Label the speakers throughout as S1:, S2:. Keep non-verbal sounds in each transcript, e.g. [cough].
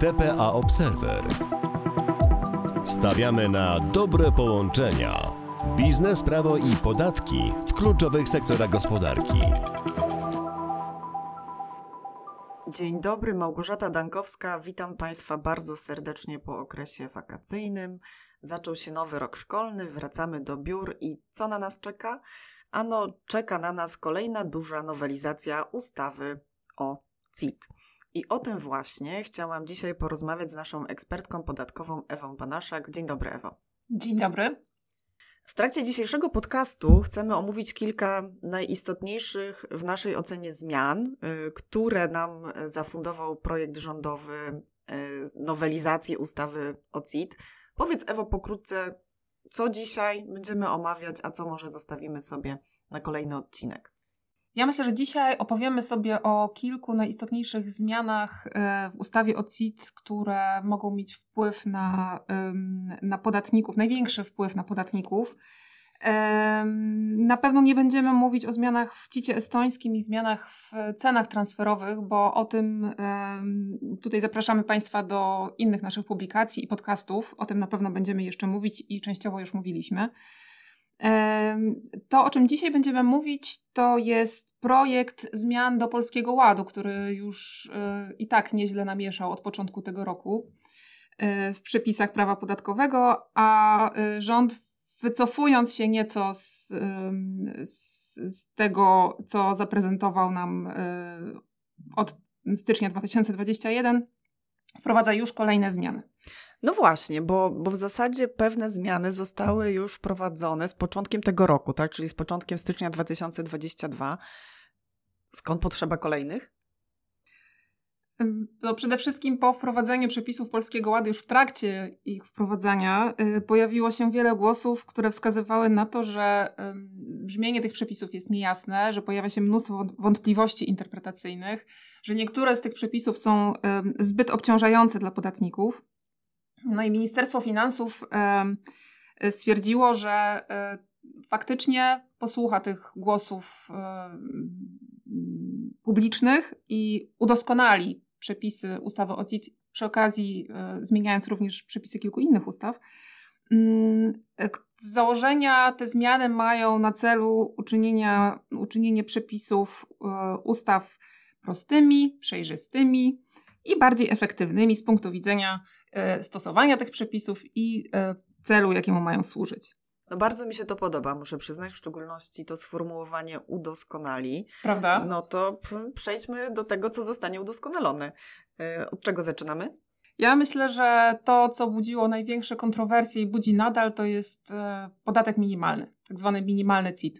S1: TPA Observer. Stawiamy na dobre połączenia. Biznes, prawo i podatki w kluczowych sektorach gospodarki.
S2: Dzień dobry, Małgorzata Dankowska. Witam Państwa bardzo serdecznie po okresie wakacyjnym. Zaczął się nowy rok szkolny, wracamy do biur i co na nas czeka? Ano, czeka na nas kolejna duża nowelizacja ustawy o CIT. I o tym właśnie chciałam dzisiaj porozmawiać z naszą ekspertką podatkową Ewą Banaszak. Dzień dobry, Ewo.
S3: Dzień dobry.
S2: W trakcie dzisiejszego podcastu chcemy omówić kilka najistotniejszych w naszej ocenie zmian, y, które nam zafundował projekt rządowy y, nowelizacji ustawy o CIT. Powiedz, Ewo, pokrótce, co dzisiaj będziemy omawiać, a co może zostawimy sobie na kolejny odcinek.
S3: Ja myślę, że dzisiaj opowiemy sobie o kilku najistotniejszych zmianach e, w ustawie o CIT, które mogą mieć wpływ na, na podatników, największy wpływ na podatników. Na pewno nie będziemy mówić o zmianach w CIT estońskim i zmianach w cenach transferowych, bo o tym tutaj zapraszamy Państwa do innych naszych publikacji i podcastów. O tym na pewno będziemy jeszcze mówić i częściowo już mówiliśmy. To, o czym dzisiaj będziemy mówić, to jest projekt zmian do Polskiego Ładu, który już e, i tak nieźle namieszał od początku tego roku e, w przepisach prawa podatkowego, a e, rząd wycofując się nieco z, z, z tego, co zaprezentował nam od stycznia 2021, wprowadza już kolejne zmiany.
S2: No właśnie, bo, bo w zasadzie pewne zmiany zostały już wprowadzone z początkiem tego roku, tak? Czyli z początkiem stycznia 2022. Skąd potrzeba kolejnych?
S3: No przede wszystkim po wprowadzeniu przepisów Polskiego Ładu, już w trakcie ich wprowadzania, y, pojawiło się wiele głosów, które wskazywały na to, że brzmienie tych przepisów jest niejasne, że pojawia się mnóstwo wątpliwości interpretacyjnych, że niektóre z tych przepisów są zbyt obciążające dla podatników. No i Ministerstwo Finansów stwierdziło, że e, faktycznie posłucha tych głosów publicznych i udoskonali przepisy ustawy o CIT, przy okazji e, zmieniając również przepisy kilku innych ustaw. Mm, z założenia te zmiany mają na celu uczynienia, uczynienie przepisów e, ustaw prostymi, przejrzystymi i bardziej efektywnymi z punktu widzenia E, stosowania tych przepisów i e, celu, jakiemu mają służyć.
S2: No bardzo mi się to podoba, muszę przyznać, w szczególności to sformułowanie udoskonali.
S3: Prawda?
S2: No to przejdźmy do tego, co zostanie udoskonalone. E, od czego zaczynamy?
S3: Ja myślę, że to, co budziło największe kontrowersje i budzi nadal, to jest podatek minimalny, tak zwany minimalny CIT.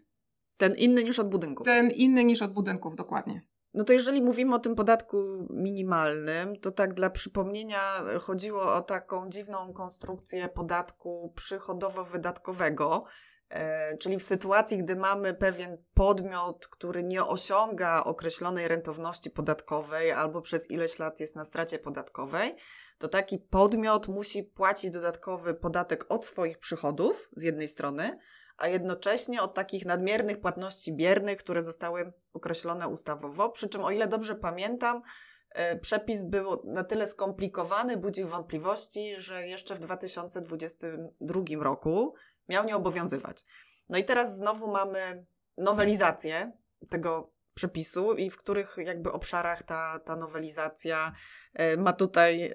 S2: Ten inny niż od budynków.
S3: Ten inny niż od budynków, dokładnie.
S2: No to jeżeli mówimy o tym podatku minimalnym, to tak dla przypomnienia chodziło o taką dziwną konstrukcję podatku przychodowo-wydatkowego, e, czyli w sytuacji, gdy mamy pewien podmiot, który nie osiąga określonej rentowności podatkowej albo przez ileś lat jest na stracie podatkowej, to taki podmiot musi płacić dodatkowy podatek od swoich przychodów z jednej strony, a jednocześnie od takich nadmiernych płatności biernych, które zostały określone ustawowo. Przy czym, o ile dobrze pamiętam, e, przepis był na tyle skomplikowany, budził wątpliwości, że jeszcze w 2022 roku miał nie obowiązywać. No i teraz znowu mamy nowelizację tego przepisu i w których jakby obszarach ta, ta nowelizacja e, ma tutaj, e,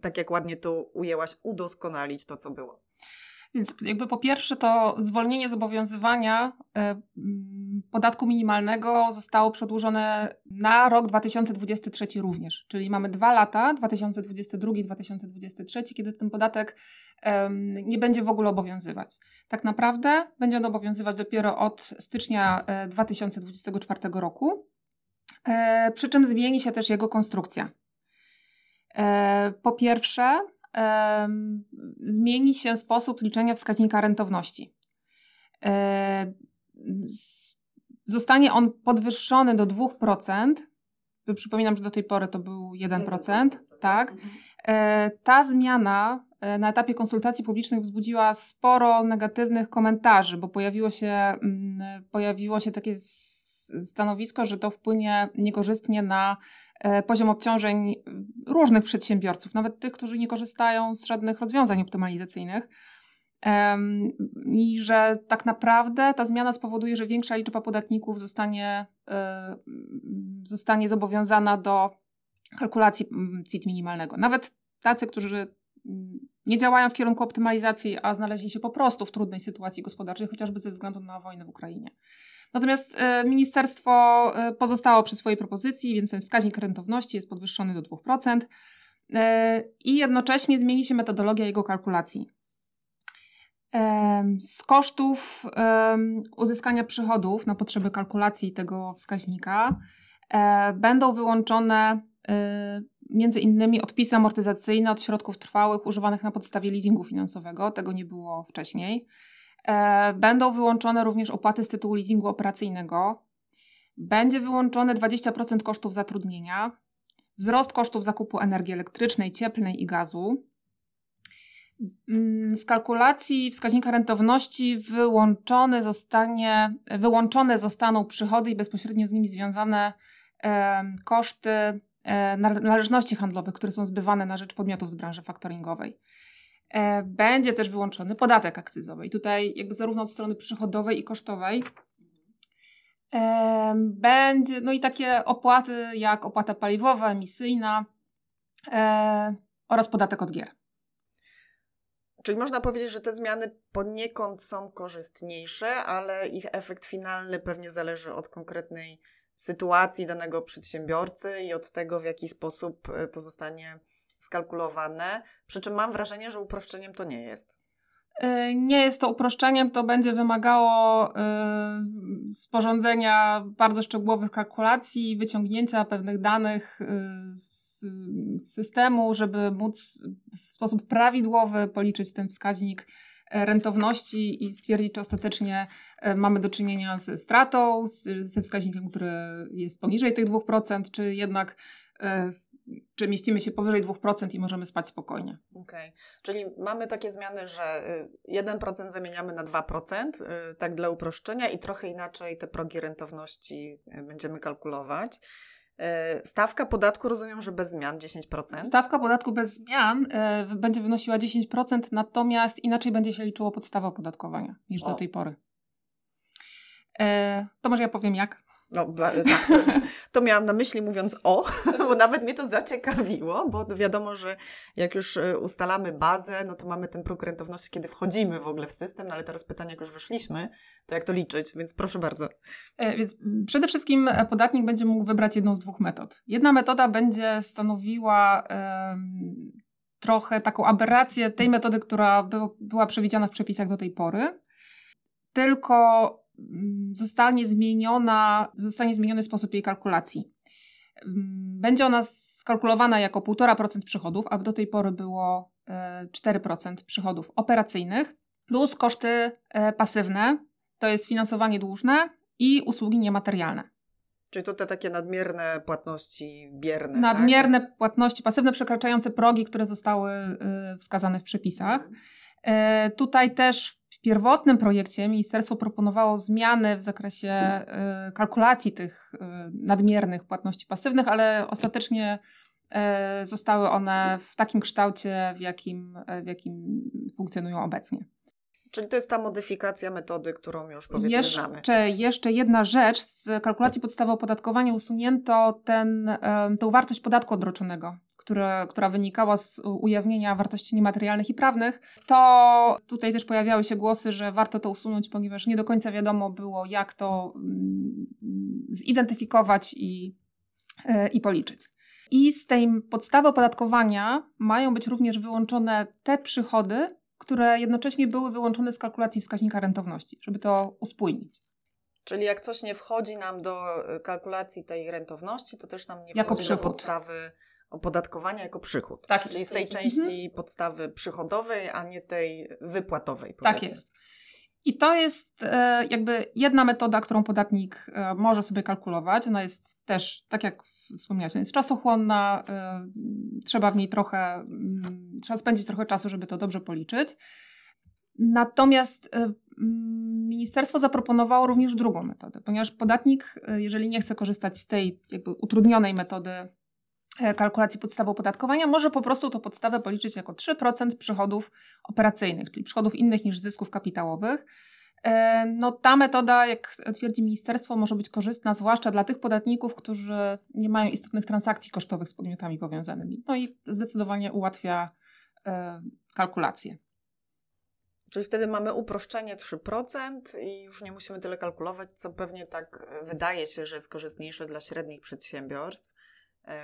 S2: tak jak ładnie tu ujęłaś, udoskonalić to, co było.
S3: Więc jakby po pierwsze to zwolnienie zobowiązywania e, podatku minimalnego zostało przedłużone na rok 2023 również. Czyli mamy dwa lata, 2022-2023, kiedy ten podatek nie będzie w ogóle obowiązywać. Tak naprawdę będzie on obowiązywać dopiero od stycznia 2024 e, roku, e, przy czym zmieni się też jego konstrukcja. Po pierwsze, zmieni się sposób liczenia wskaźnika rentowności. E, zostanie on podwyższony do 2%. Przypominam, że do tej pory to był 1%. Tak. Mhm. E, ta zmiana e, na etapie konsultacji publicznych wzbudziła sporo negatywnych komentarzy, bo pojawiło się, mm, pojawiło się takie stanowisko, że to wpłynie niekorzystnie na poziom obciążeń różnych przedsiębiorców, nawet tych, którzy nie korzystają z żadnych rozwiązań optymalizacyjnych. I że tak naprawdę ta zmiana spowoduje, że większa liczba podatników zostanie, e, zostanie zobowiązana do kalkulacji mm, CIT minimalnego. Nawet tacy, którzy mm, nie działają w kierunku optymalizacji, a znaleźli się po prostu w trudnej sytuacji gospodarczej, chociażby ze względu na wojnę w Ukrainie. Natomiast e, ministerstwo e, pozostało przy swojej propozycji, więc ten wskaźnik rentowności jest podwyższony do 2% i jednocześnie zmieni się metodologia jego kalkulacji. Z kosztów uzyskania przychodów na potrzeby kalkulacji tego wskaźnika e, będą wyłączone e, między innymi odpisy amortyzacyjne od środków trwałych używanych na podstawie leasingu finansowego. Tego nie było wcześniej. E, będą wyłączone również opłaty z tytułu leasingu operacyjnego. Będzie wyłączone 20% kosztów zatrudnienia, wzrost kosztów zakupu energii elektrycznej, cieplnej i gazu, Mm, z kalkulacji wskaźnika rentowności wyłączone, zostanie, wyłączone zostaną przychody i bezpośrednio z nimi związane e, koszty e, należności handlowych, które są zbywane na rzecz podmiotów z branży faktoringowej. E, będzie też wyłączony podatek akcyzowy. I tutaj jakby zarówno od strony przychodowej i kosztowej e, będzie, no i takie opłaty jak opłata paliwowa, emisyjna e, oraz podatek od gier.
S2: Czyli można powiedzieć, że te zmiany poniekąd są korzystniejsze, ale ich efekt finalny pewnie zależy od konkretnej sytuacji danego przedsiębiorcy i od tego, w jaki sposób to zostanie skalkulowane. Przy czym mam wrażenie, że uproszczeniem to nie jest.
S3: E, nie jest to uproszczeniem, to będzie wymagało y, sporządzenia bardzo szczegółowych kalkulacji, wyciągnięcia pewnych danych y, z, systemu, żeby móc w sposób prawidłowy policzyć ten wskaźnik rentowności i stwierdzić, czy ostatecznie mamy do czynienia ze stratą, ze wskaźnikiem, który jest poniżej tych 2%, czy jednak czy mieścimy się powyżej 2% i możemy spać spokojnie.
S2: Okej, okay. czyli mamy takie zmiany, że 1% y, zamieniamy na 2%, y, tak dla uproszczenia i trochę inaczej te progi rentowności y, będziemy kalkulować. Stawka podatku rozumiem, że bez zmian 10%.
S3: Stawka podatku bez zmian będzie wynosiła 10%, natomiast inaczej będzie się liczyło podstawa opodatkowania niż o. do tej pory. to może ja powiem jak.
S2: No, tak, to, to, miałam na myśli mówiąc o, [laughs] bo nawet mnie to zaciekawiło, bo wiadomo, że jak już e, ustalamy bazę, no to mamy ten próg rentowności, kiedy wchodzimy w ogóle w system, no ale teraz pytanie, jak już weszliśmy, to jak to liczyć, więc proszę bardzo.
S3: E, więc przede wszystkim e, podatnik będzie mógł wybrać jedną z dwóch metod. Jedna metoda będzie stanowiła trochę taką aberrację tej metody, która by, była przewidziana w przepisach do tej pory, tylko zostanie zmieniona, zostanie zmieniony sposób jej kalkulacji. Mm, będzie ona skalkulowana jako 1,5% przychodów, a do tej pory było 4% e, przychodów operacyjnych, plus koszty e, pasywne, to jest finansowanie dłużne i usługi niematerialne.
S2: Czyli to te takie nadmierne płatności bierne.
S3: Nadmierne tak? płatności pasywne przekraczające progi, które zostały e, wskazane w przepisach. Tutaj też w pierwotnym projekcie ministerstwo proponowało zmiany w zakresie y, kalkulacji tych y, nadmiernych płatności pasywnych, ale ostatecznie y, zostały one w takim kształcie, w jakim, w jakim funkcjonują obecnie.
S2: Czyli to jest ta modyfikacja metody, którą już powiedzmy
S3: jeszcze, znamy. Jeszcze jedna rzecz. Z kalkulacji podstawy opodatkowania usunięto ten, tę wartość podatku odroczonego które, która wynikała z ujawnienia wartości niematerialnych i prawnych, to tutaj też pojawiały się głosy, że warto to usunąć, ponieważ nie do końca wiadomo było, jak to mm, zidentyfikować i, e, i policzyć. I z tej podstawy opodatkowania mają być również wyłączone te przychody, które jednocześnie były wyłączone z kalkulacji wskaźnika rentowności, żeby to uspójnić.
S2: Czyli jak coś nie wchodzi nam do e, kalkulacji tej rentowności, to też nam nie jako wchodzi przychód. do podstawy opodatkowania jako przychód. Tak Czyli z tej części mhm. podstawy przychodowej, a nie tej wypłatowej.
S3: Tak powiedzmy. Tak jest. I to jest e, jakby jedna metoda, którą podatnik e, może sobie kalkulować. Ona jest też, tak jak wspomniałeś, jest czasochłonna, e, trzeba w niej trochę, mm, trzeba spędzić trochę czasu, żeby to dobrze policzyć. Natomiast mm, ministerstwo zaproponowało również drugą metodę, ponieważ podatnik, jeżeli nie chce korzystać z tej jakby utrudnionej metody kalkulacji podstawy opodatkowania, może po prostu to podstawę policzyć jako 3% przychodów operacyjnych, czyli przychodów innych niż zysków kapitałowych. E, no, ta metoda, jak twierdzi ministerstwo, może być korzystna, zwłaszcza dla tych podatników, którzy nie mają istotnych transakcji kosztowych z podmiotami powiązanymi. No i zdecydowanie ułatwia e, kalkulację.
S2: Czyli wtedy mamy uproszczenie 3% i już nie musimy tyle kalkulować, co pewnie tak e, wydaje się, że jest korzystniejsze dla średnich przedsiębiorstw,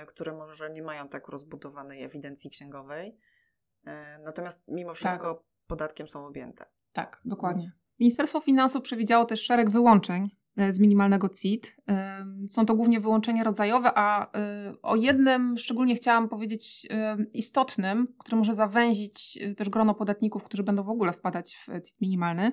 S2: które może nie mają tak rozbudowanej ewidencji księgowej. Natomiast mimo wszystko tak. podatkiem są objęte.
S3: Tak, dokładnie. Ministerstwo Finansów przewidziało też szereg wyłączeń e, z minimalnego CIT. E, są to głównie wyłączenia rodzajowe, a e, o jednym szczególnie chciałam powiedzieć istotnym, który może zawęzić też grono podatników, którzy będą w ogóle wpadać w CIT minimalny.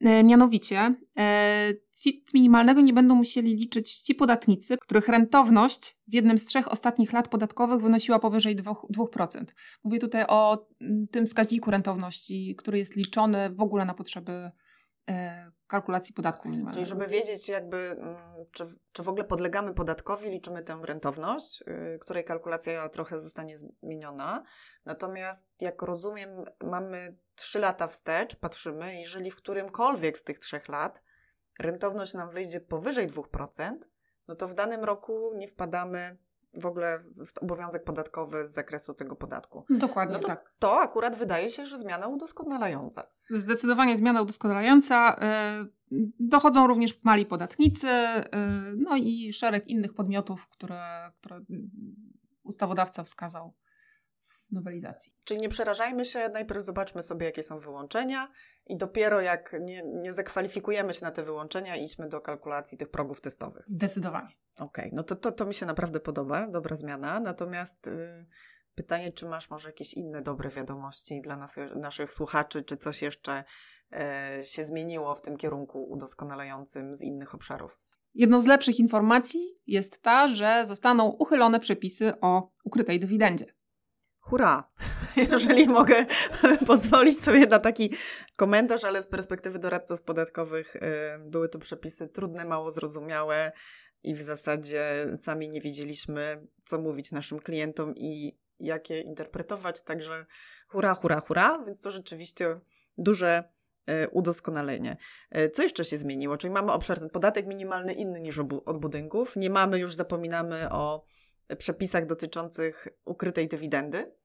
S3: E, mianowicie e, CIT minimalnego nie będą musieli liczyć ci podatnicy, których rentowność w jednym z trzech ostatnich lat podatkowych wynosiła powyżej 2%. Mówię tutaj o mm, tym wskaźniku rentowności, który jest liczony w ogóle na potrzeby e, kalkulacji podatku minimalnego.
S2: Czyli żeby wiedzieć jakby, mm, czy, czy w ogóle podlegamy podatkowi, liczymy tę rentowność, y, której kalkulacja trochę zostanie zmieniona. Natomiast jak rozumiem, mamy 3 lata wstecz, patrzymy, jeżeli w którymkolwiek z tych trzech lat rentowność nam wyjdzie powyżej 2%, no to w danym roku nie wpadamy w ogóle obowiązek podatkowy z zakresu tego podatku.
S3: Dokładnie
S2: no to,
S3: tak.
S2: To akurat wydaje się, że zmiana udoskonalająca.
S3: Zdecydowanie zmiana udoskonalająca. E, dochodzą również mali podatnicy, e, no i szereg innych podmiotów, które, które ustawodawca wskazał nowelizacji.
S2: Czyli nie przerażajmy się, najpierw zobaczmy sobie, jakie są wyłączenia i dopiero jak nie, nie zakwalifikujemy się na te wyłączenia, idźmy do kalkulacji tych progów testowych.
S3: Zdecydowanie.
S2: Okej, okay, no to, to, to mi się naprawdę podoba, dobra zmiana. Natomiast y, pytanie, czy masz może jakieś inne dobre wiadomości dla nas, naszych słuchaczy, czy coś jeszcze y, się zmieniło w tym kierunku udoskonalającym z innych obszarów?
S3: Jedną z lepszych informacji jest ta, że zostaną uchylone przepisy o ukrytej dywidendzie
S2: hurra, [laughs] jeżeli mogę [laughs] pozwolić sobie na taki komentarz, ale z perspektywy doradców podatkowych y, były to przepisy trudne, mało zrozumiałe i w zasadzie sami nie wiedzieliśmy, co mówić naszym klientom i jak je interpretować, także hurra, hurra, hurra, więc to rzeczywiście duże y, udoskonalenie. Y, co jeszcze się zmieniło? Czyli mamy obszar ten podatek minimalny inny niż od budynków. Nie mamy już, zapominamy o przepisach dotyczących ukrytej dywidendy.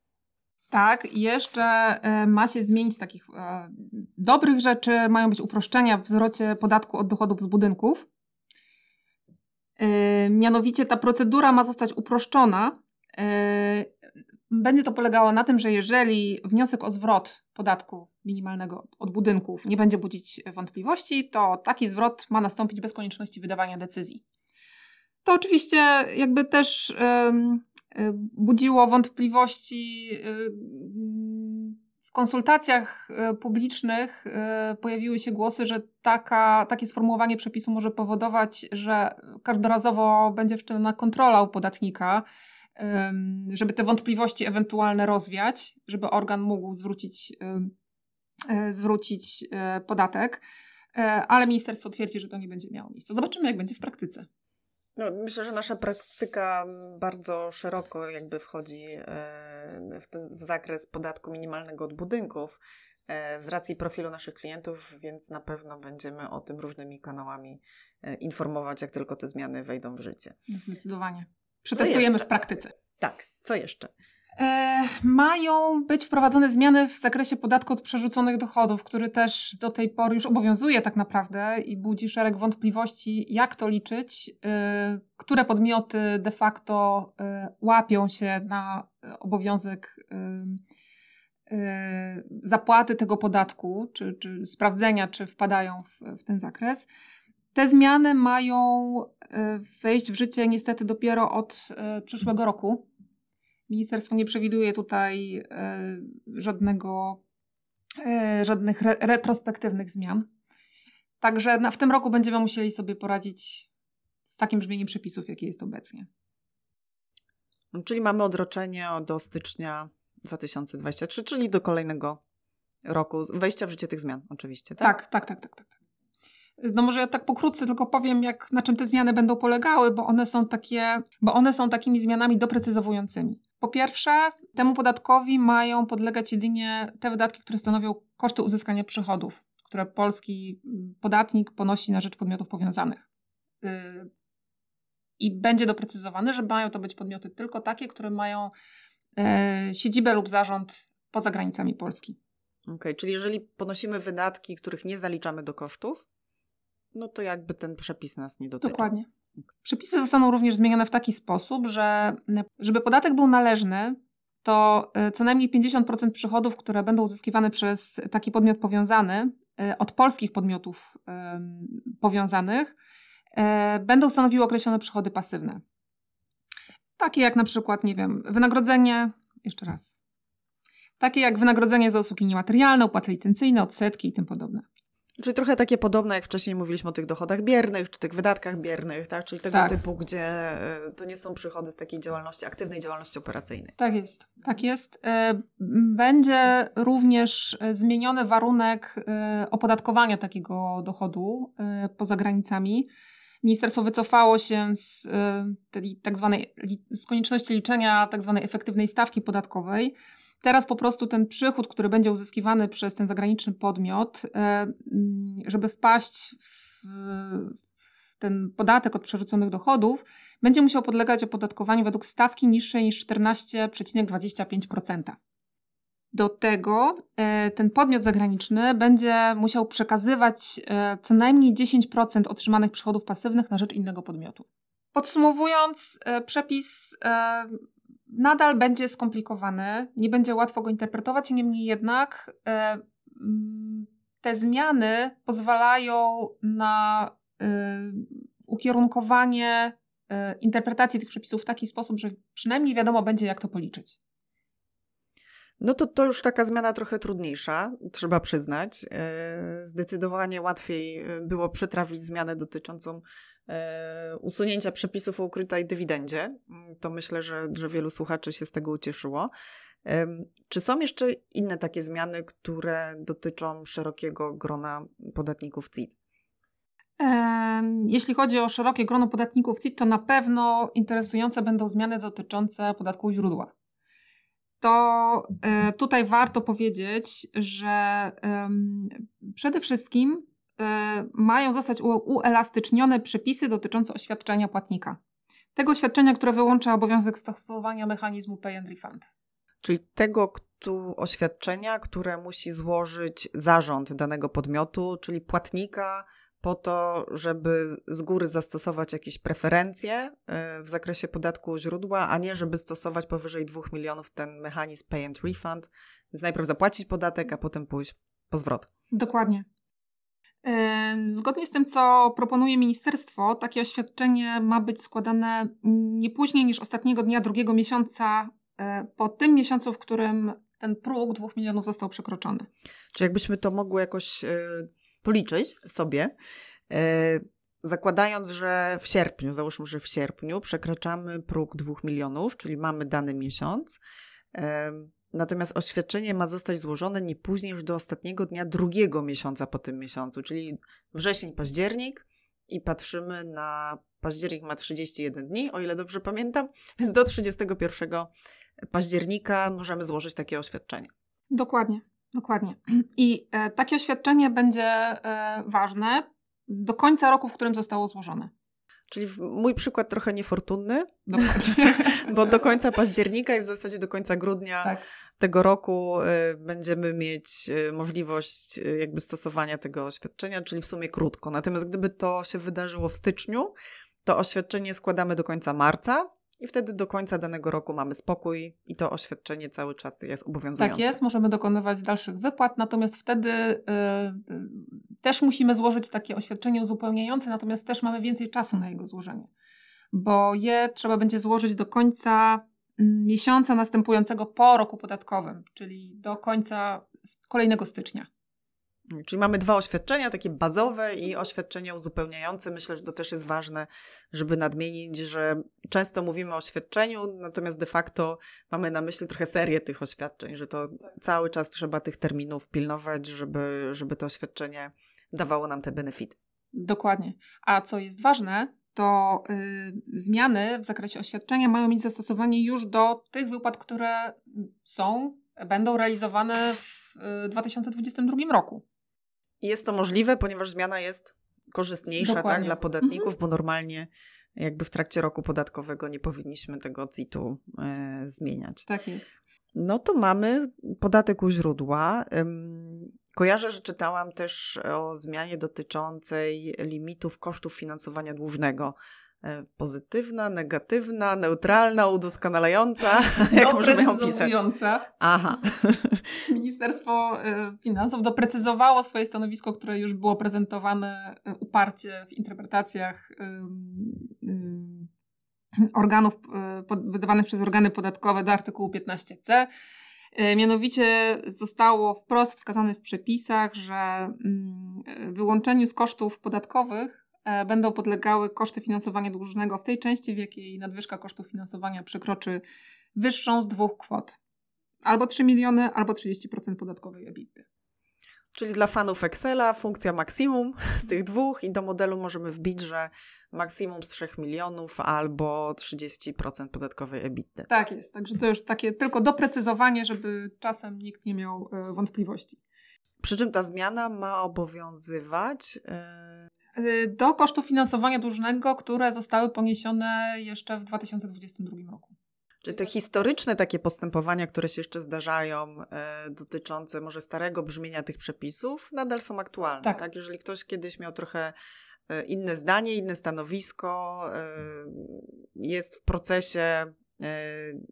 S3: Tak, jeszcze e, ma się zmienić takich e, dobrych rzeczy, mają być uproszczenia w wzrocie podatku od dochodów z budynków. E, mianowicie ta procedura ma zostać uproszczona. Będzie to polegało na tym, że jeżeli wniosek o zwrot podatku minimalnego od budynków nie będzie budzić wątpliwości, to taki zwrot ma nastąpić bez konieczności wydawania decyzji. To oczywiście jakby też budziło wątpliwości y, w konsultacjach y, publicznych pojawiły się głosy, że taka, takie sformułowanie przepisu może powodować, że każdorazowo będzie wszczęta kontrola u podatnika, żeby te wątpliwości ewentualne rozwiać, żeby organ mógł zwrócić, zwrócić podatek. Ale ministerstwo twierdzi, że to nie będzie miało miejsca. Zobaczymy, jak będzie w praktyce.
S2: No, myślę, że nasza praktyka bardzo szeroko jakby wchodzi e, w ten zakres podatku minimalnego od budynków e, z racji profilu naszych klientów, więc na pewno będziemy o tym różnymi kanałami e, informować, jak tylko te zmiany wejdą w życie.
S3: Zdecydowanie. Przetestujemy w praktyce.
S2: Tak, co jeszcze?
S3: E, mają być wprowadzone zmiany w zakresie podatku od przerzuconych dochodów, który też do tej pory już obowiązuje tak naprawdę i budzi szereg wątpliwości, jak to liczyć, e, które podmioty de facto e, łapią się na obowiązek zapłaty tego podatku, czy, czy sprawdzenia, czy wpadają w, w ten zakres. Te zmiany mają wejść w życie niestety dopiero od przyszłego roku Ministerstwo nie przewiduje tutaj e, żadnego, e, żadnych re, retrospektywnych zmian. Także w tym roku będziemy musieli sobie poradzić z takim brzmieniem przepisów, jakie jest obecnie.
S2: Czyli mamy odroczenie do stycznia 2023, czyli do kolejnego roku wejścia w życie tych zmian, oczywiście.
S3: Tak, tak, tak, tak, tak. tak. No może ja tak pokrótce tylko powiem, jak, na czym te zmiany będą polegały, bo one są takie, bo one są takimi zmianami doprecyzowującymi. Po pierwsze, temu podatkowi mają podlegać jedynie te wydatki, które stanowią koszty uzyskania przychodów, które polski podatnik ponosi na rzecz podmiotów powiązanych. Y, I będzie doprecyzowane, że mają to być podmioty tylko takie, które mają e, siedzibę lub zarząd poza granicami Polski.
S2: Okej, okay, czyli jeżeli ponosimy wydatki, których nie zaliczamy do kosztów, no to jakby ten przepis nas nie dotyczy.
S3: Dokładnie. Przepisy zostaną również zmienione w taki sposób, że żeby podatek był należny, to e, co najmniej 50% przychodów, które będą uzyskiwane przez taki podmiot powiązany e, od polskich podmiotów powiązanych, e, będą stanowiły określone przychody pasywne. Takie jak na przykład, nie wiem, wynagrodzenie, jeszcze raz, takie jak wynagrodzenie za usługi niematerialne, opłaty licencyjne, odsetki i tym podobne.
S2: Czyli trochę takie podobne, jak wcześniej mówiliśmy o tych dochodach biernych, czy tych wydatkach biernych, tak? Czyli tego tak. typu, gdzie e, to nie są przychody z takiej działalności, aktywnej działalności operacyjnej.
S3: Tak jest, tak jest. E, będzie również e, zmieniony warunek opodatkowania takiego dochodu poza granicami. Ministerstwo wycofało się z, tej tak zwanej, z konieczności liczenia tak zwanej efektywnej stawki podatkowej Teraz po prostu ten przychód, który będzie uzyskiwany przez ten zagraniczny podmiot, e, mm, żeby wpaść w ten podatek od przerzuconych dochodów, będzie musiał podlegać opodatkowaniu według stawki niższej niż 14,25%. Do tego e, ten podmiot zagraniczny będzie musiał przekazywać e, co najmniej 10% otrzymanych przychodów pasywnych na rzecz innego podmiotu. Podsumowując, przepis nadal będzie skomplikowany, nie będzie łatwo go interpretować, niemniej jednak e, mm, te zmiany pozwalają na e, ukierunkowanie e, interpretacji tych przepisów w taki sposób, że przynajmniej wiadomo będzie, jak to policzyć.
S2: No to to już taka zmiana trochę trudniejsza, trzeba przyznać. Zdecydowanie łatwiej było przetrawić zmianę dotyczącą E, usunięcia przepisów o ukrytej dywidendzie. Mm, to myślę, że, że wielu słuchaczy się z tego ucieszyło. Czy są jeszcze inne takie zmiany, które dotyczą szerokiego grona podatników CIT?
S3: Jeśli chodzi o szerokie grono podatników CIT, to na pewno interesujące będą zmiany dotyczące podatku źródła. To e, tutaj warto powiedzieć, że przede wszystkim E, mają zostać uelastycznione przepisy dotyczące oświadczenia płatnika. Tego oświadczenia, które wyłącza obowiązek stosowania mechanizmu pay and refund.
S2: Czyli tego oświadczenia, które musi złożyć zarząd danego podmiotu, czyli płatnika, po to, żeby z góry zastosować jakieś preferencje e, w zakresie podatku źródła, a nie żeby stosować powyżej 2 milionów ten mechanizm pay and refund. Więc najpierw zapłacić podatek, a potem pójść po zwrot.
S3: Dokładnie. Zgodnie z tym, co proponuje ministerstwo, takie oświadczenie ma być składane nie później niż ostatniego dnia drugiego miesiąca e, po tym miesiącu, w którym ten próg dwóch milionów został przekroczony.
S2: Czy jakbyśmy to mogły jakoś e, policzyć sobie, e, zakładając, że w sierpniu, załóżmy, że w sierpniu przekraczamy próg dwóch milionów, czyli mamy dany miesiąc, Natomiast oświadczenie ma zostać złożone nie później niż do ostatniego dnia drugiego miesiąca po tym miesiącu, czyli wrzesień, październik i patrzymy na październik ma 31 dni, o ile dobrze pamiętam, [laughs] więc do 31 października możemy złożyć takie oświadczenie.
S3: Dokładnie, dokładnie. [clears throat] I e, takie oświadczenie będzie e, ważne do końca roku, w którym zostało złożone.
S2: Czyli mój przykład trochę niefortunny, Dokładnie. [laughs] bo do końca października i w zasadzie do końca grudnia tak. tego roku y, będziemy mieć możliwość jakby stosowania tego oświadczenia, czyli w sumie krótko. Natomiast gdyby to się wydarzyło w styczniu, to oświadczenie składamy do końca marca, i wtedy do końca danego roku mamy spokój i to oświadczenie cały czas jest obowiązujące.
S3: Tak jest, możemy dokonywać dalszych wypłat, natomiast wtedy yy, też musimy złożyć takie oświadczenie uzupełniające, natomiast też mamy więcej czasu na jego złożenie, bo je trzeba będzie złożyć do końca mm, miesiąca następującego po roku podatkowym, czyli do końca kolejnego stycznia.
S2: Czyli mamy dwa oświadczenia, takie bazowe i oświadczenia uzupełniające. Myślę, że to też jest ważne, żeby nadmienić, że często mówimy o oświadczeniu, natomiast de facto mamy na myśli trochę serię tych oświadczeń, że to cały czas trzeba tych terminów pilnować, żeby, żeby to oświadczenie dawało nam te benefity.
S3: Dokładnie. A co jest ważne, to y, zmiany w zakresie oświadczenia mają mieć zastosowanie już do tych wypłat, które są, będą realizowane w y, 2022 roku.
S2: Jest to możliwe, ponieważ zmiana jest korzystniejsza tak, dla podatników, mhm. bo normalnie jakby w trakcie roku podatkowego nie powinniśmy tego CIT-u e, zmieniać.
S3: Tak jest.
S2: No to mamy podatek u źródła. Kojarzę, że czytałam też o zmianie dotyczącej limitów kosztów finansowania dłużnego. E, pozytywna, negatywna, neutralna, udoskonalająca. [laughs]
S3: Jak możemy ją pisać? Aha. [laughs] Ministerstwo e, Finansów doprecyzowało swoje stanowisko, które już było prezentowane e, uparcie w interpretacjach organów wydawanych przez organy podatkowe do artykułu 15c. Mianowicie zostało wprost wskazane w przepisach, że mm, wyłączeniu z kosztów podatkowych będą podlegały koszty finansowania dłużnego w tej części, w jakiej nadwyżka kosztów finansowania przekroczy wyższą z dwóch kwot. Albo 3 miliony, albo 30% podatkowej EBITDA.
S2: Czyli dla fanów Excela funkcja maksimum [laughs] z tych dwóch i do modelu możemy wbić, że maksimum z 3 milionów albo 30% podatkowej EBITDA.
S3: Tak jest, także to już takie tylko doprecyzowanie, żeby czasem nikt nie miał e, wątpliwości.
S2: Przy czym ta zmiana ma obowiązywać
S3: Y, do kosztów finansowania dłużnego, które zostały poniesione jeszcze w 2022 roku.
S2: Czy te historyczne takie postępowania, które się jeszcze zdarzają, e, dotyczące może starego brzmienia tych przepisów, nadal są aktualne. Tak. tak? Jeżeli ktoś kiedyś miał trochę e, inne zdanie, inne stanowisko, e, jest w procesie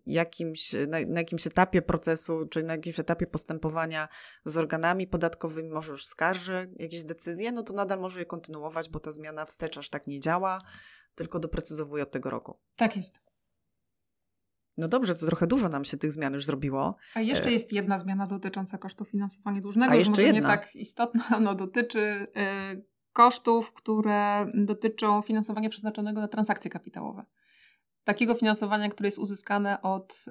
S2: jakimś, na, na, jakimś etapie procesu, czy na jakimś etapie postępowania z organami podatkowymi, może już skarży jakieś decyzje, no to nadal może je kontynuować, bo ta zmiana wstecz aż tak nie działa, tylko doprecyzowuje od tego roku.
S3: Tak jest.
S2: No dobrze, to trochę dużo nam się tych zmian już zrobiło.
S3: A jeszcze e, jest jedna zmiana dotycząca kosztów finansowania dłużnego, A jeszcze może jedna. nie tak istotna, [laughs] no dotyczy kosztów, które dotyczą finansowania przeznaczonego na transakcje kapitałowe takiego finansowania, które jest uzyskane od,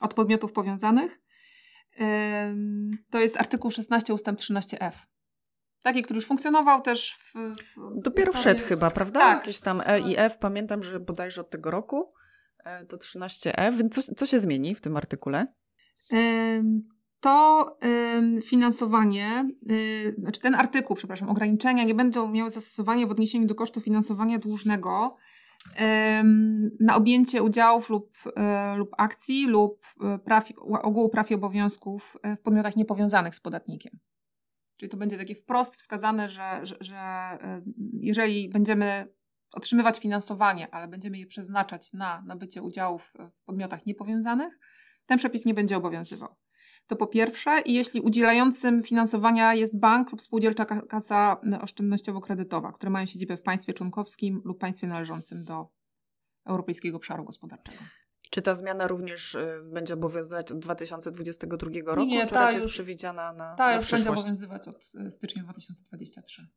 S3: od podmiotów powiązanych. To jest artykuł 16 ustęp 13f. Taki, który już funkcjonował też w.
S2: w Dopiero ustawie... wszedł chyba, prawda? Tak. Jakieś tam E i F, pamiętam, że bodajże od tego roku e, to 13F. Więc co, co się zmieni w tym artykule?
S3: To finansowanie, y, znaczy ten artykuł, przepraszam, ograniczenia nie będą miały zastosowania w odniesieniu do kosztu finansowania dłużnego na objęcie udziałów lub, e, lub akcji lub e, praw, ogółu praw i obowiązków e, w podmiotach niepowiązanych z podatnikiem. Czyli to będzie takie wprost wskazane, że, że, że jeżeli będziemy otrzymywać finansowanie, ale będziemy je przeznaczać na nabycie udziałów w podmiotach niepowiązanych, ten przepis nie będzie obowiązywał. To po pierwsze, i jeśli udzielającym finansowania jest bank lub spółdzielcza kasa oszczędnościowo-kredytowa, które mają siedzibę w państwie członkowskim lub państwie należącym do Europejskiego Obszaru Gospodarczego.
S2: Czy ta zmiana również y, będzie obowiązywać od 2022 roku, nie, czy ta już, jest przewidziana na
S3: Ta
S2: na
S3: już będzie obowiązywać od y, stycznia 2023.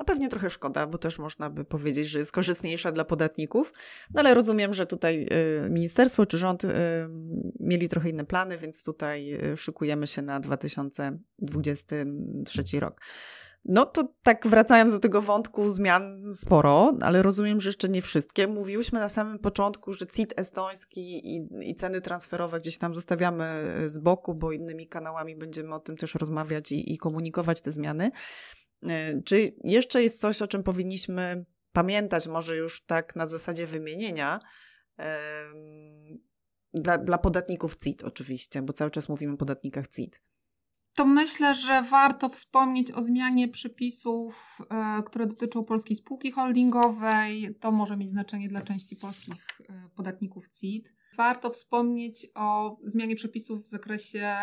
S2: A pewnie trochę szkoda, bo też można by powiedzieć, że jest korzystniejsza dla podatników. No ale rozumiem, że tutaj y, ministerstwo czy rząd y, mieli trochę inne plany, więc tutaj y, szykujemy się na 2023 rok. No to tak wracając do tego wątku zmian sporo, ale rozumiem, że jeszcze nie wszystkie. Mówiłyśmy na samym początku, że CIT estoński i, i, ceny transferowe gdzieś tam zostawiamy z boku, bo innymi kanałami będziemy o tym też rozmawiać i, i komunikować te zmiany. E, czy jeszcze jest coś, o czym powinniśmy pamiętać, może już tak na zasadzie wymienienia, dla, dla podatników CIT oczywiście, bo cały czas mówimy o podatnikach CIT?
S3: To myślę, że warto wspomnieć o zmianie przepisów, e, które dotyczą polskiej spółki holdingowej. To może mieć znaczenie dla części polskich e, podatników CIT. Warto wspomnieć o zmianie przepisów w zakresie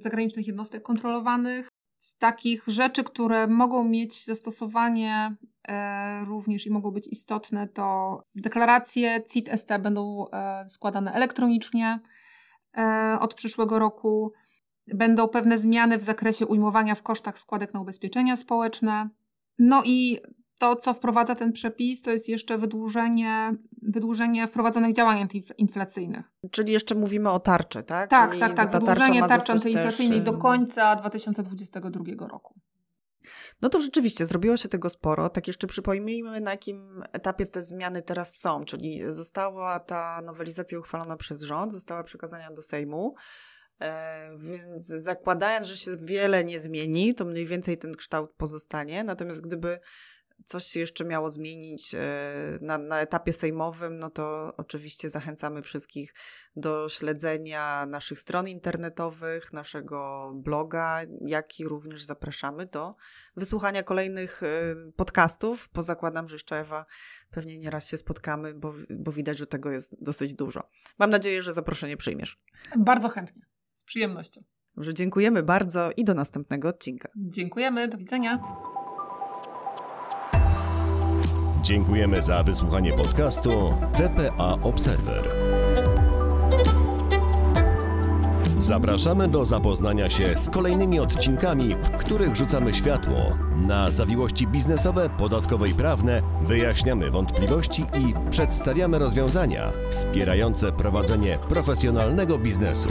S3: zagranicznych jednostek kontrolowanych, z takich rzeczy, które mogą mieć zastosowanie e, również i mogą być istotne, to deklaracje CIT-ST będą e, składane elektronicznie e, od przyszłego roku. Będą pewne zmiany w zakresie ujmowania w kosztach składek na ubezpieczenia społeczne. No i to, co wprowadza ten przepis, to jest jeszcze wydłużenie, wydłużenie wprowadzonych działań antyinflacyjnych.
S2: Czyli jeszcze mówimy o tarczy, tak?
S3: Tak, Czyli tak, tak. Wydłużenie tarczy antyinflacyjnej też... do końca 2022 roku.
S2: No to rzeczywiście zrobiło się tego sporo. Tak jeszcze przypomnijmy, na jakim etapie te zmiany teraz są, czyli została ta nowelizacja uchwalona przez rząd, została przekazana do Sejmu. E, więc zakładając, że się wiele nie zmieni, to mniej więcej ten kształt pozostanie. Natomiast gdyby coś się jeszcze miało zmienić e, na, na etapie sejmowym, no to oczywiście zachęcamy wszystkich do śledzenia naszych stron internetowych, naszego bloga, jak i również zapraszamy do wysłuchania kolejnych e, podcastów, bo zakładam, że jeszcze Ewa pewnie nieraz się spotkamy, bo, bo widać, że tego jest dosyć dużo. Mam nadzieję, że zaproszenie przyjmiesz.
S3: Bardzo chętnie, z przyjemnością.
S2: Że dziękujemy bardzo i do następnego odcinka.
S3: Dziękujemy, do widzenia.
S1: Dziękujemy za wysłuchanie podcastu TPA Observer. Zapraszamy do zapoznania się z kolejnymi odcinkami, w których rzucamy światło na zawiłości biznesowe, podatkowe i prawne, wyjaśniamy wątpliwości i przedstawiamy rozwiązania wspierające prowadzenie profesjonalnego biznesu.